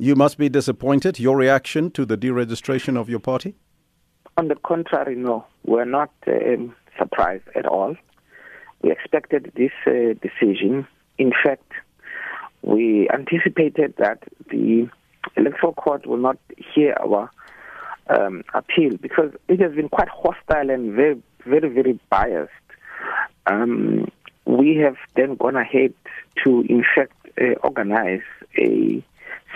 You must be disappointed. Your reaction to the deregistration of your party? On the contrary, no. We're not um, surprised at all. We expected this uh, decision. In fact, we anticipated that the electoral court will not hear our um, appeal because it has been quite hostile and very, very, very biased. Um, we have then gone ahead to, in fact, uh, organize a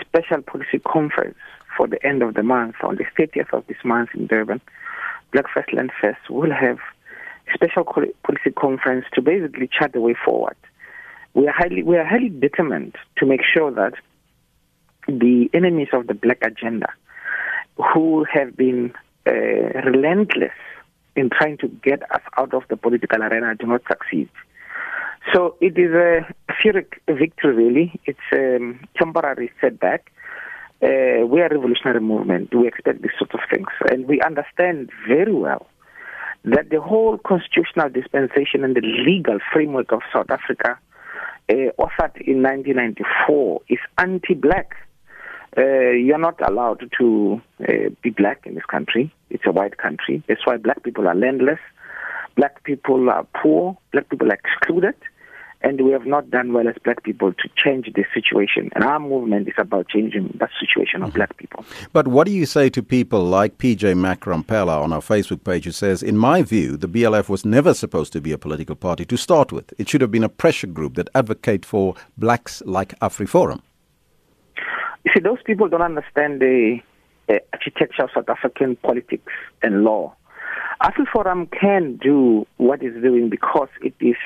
special policy conference for the end of the month, on the 30th of this month in Durban. Black First Land First will have a special policy conference to basically chart the way forward. We are highly, we are highly determined to make sure that the enemies of the black agenda, who have been uh, relentless in trying to get us out of the political arena, do not succeed. So it is a Pyrrhic victory, really. It's a temporary setback. Uh, we are a revolutionary movement. We expect these sort of things. And we understand very well that the whole constitutional dispensation and the legal framework of South Africa, uh, authored in 1994, is anti black. Uh, you're not allowed to uh, be black in this country. It's a white country. That's why black people are landless. Black people are poor. Black people are excluded and we have not done well as black people to change this situation. And our movement is about changing that situation of mm-hmm. black people. But what do you say to people like PJ Macrampela on our Facebook page who says, in my view, the BLF was never supposed to be a political party to start with. It should have been a pressure group that advocate for blacks like AfriForum. You see, those people don't understand the uh, architecture of South African politics and law. AfriForum can do what it's doing because it is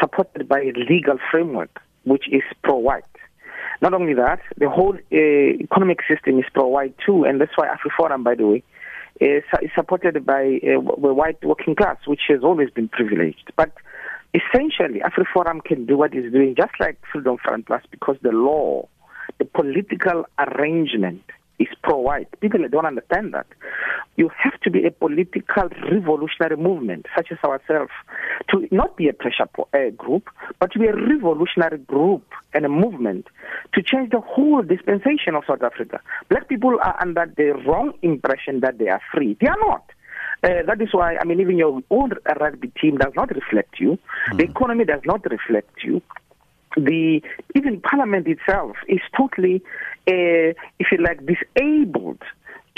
supported by a legal framework which is pro-white. Not only that, the whole uh, economic system is pro-white too, and that's why AfriForum, by the way, is, is supported by uh, the white working class, which has always been privileged. But essentially, AfriForum can do what it's doing, just like Freedom Front Plus, because the law, the political arrangement is pro-white. People don't understand that. You have to be a political revolutionary movement, such as ourselves, to not be a pressure uh, group, but to be a revolutionary group and a movement to change the whole dispensation of South Africa. Black people are under the wrong impression that they are free. They are not. Uh, that is why, I mean, even your own rugby team does not reflect you. Mm. The economy does not reflect you the even parliament itself is totally, uh, if you like, disabled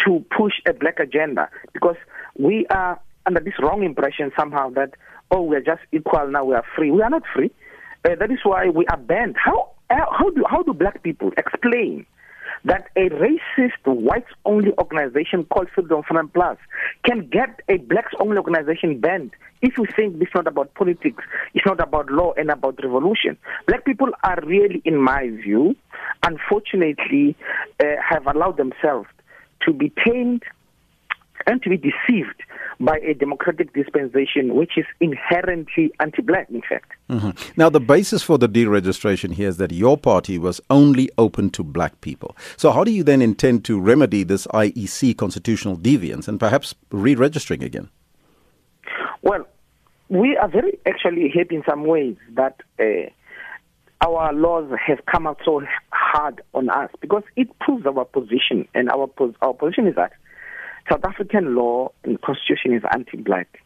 to push a black agenda because we are under this wrong impression somehow that oh we're just equal now we are free. We are not free. Uh, that is why we are banned. How how do how do black people explain that a racist whites only organization called Freedom Front Plus can get a blacks only organization banned if you think it's not about politics, it's not about law and about revolution. Black people are really, in my view, unfortunately, uh, have allowed themselves to be tamed and to be deceived by a democratic dispensation which is inherently anti black, in fact. Mm-hmm. Now, the basis for the deregistration here is that your party was only open to black people. So, how do you then intend to remedy this IEC constitutional deviance and perhaps re registering again? Well, we are very actually happy in some ways that. Uh, our laws have come out so hard on us because it proves our position, and our our position is that South African law and constitution is anti-black.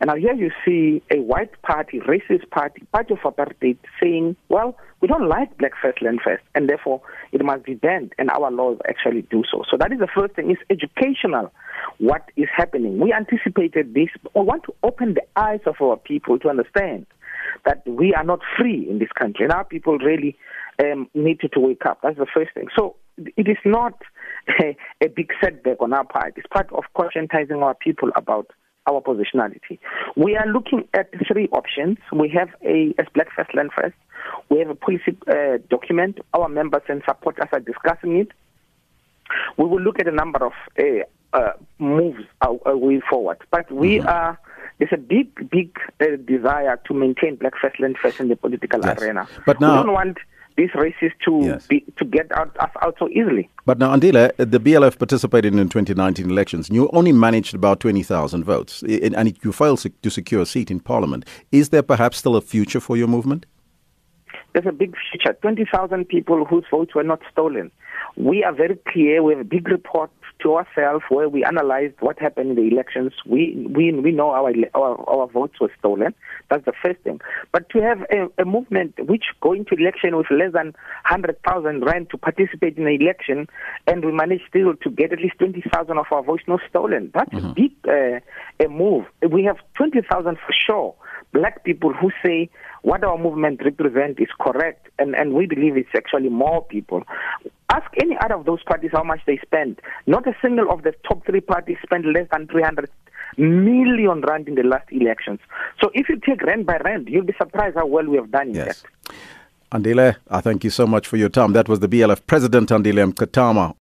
And now here you see a white party, racist party, party of apartheid saying, well, we don't like black first, land first, and therefore it must be banned, and our laws actually do so. So that is the first thing. It's educational what is happening. We anticipated this. We want to open the eyes of our people to understand that we are not free in this country, and our people really um, need to wake up. That's the first thing. So it is not a, a big setback on our part. It's part of conscientizing our people about our positionality. We are looking at three options. We have a as Black First Land First. We have a policy uh, document. Our members and supporters are discussing it. We will look at a number of uh, uh, moves way forward, but we mm-hmm. are. There's a big, big uh, desire to maintain Black First Land First in the political yes. arena. But now, we don't want these races to yes. be, to get out, us out so easily. But now, Andile, the BLF participated in the 2019 elections. You only managed about 20,000 votes, and you failed to secure a seat in Parliament. Is there perhaps still a future for your movement? there's a big future. 20,000 people whose votes were not stolen. We are very clear. We have a big report to ourselves where we analyzed what happened in the elections. We we we know our our, our votes were stolen. That's the first thing. But to have a, a movement which go into election with less than 100,000 rand to participate in the election, and we managed still to get at least 20,000 of our votes not stolen. That's mm-hmm. a big uh, a move. We have 20,000 for sure black people who say what our movement represents is correct, and, and we believe it's actually more people. Ask any other of those parties how much they spend. Not a single of the top three parties spent less than 300 million rand in the last elections. So if you take rand by rand, you'll be surprised how well we have done yes. Andile, I thank you so much for your time. That was the BLF President, Andile Mngxitama.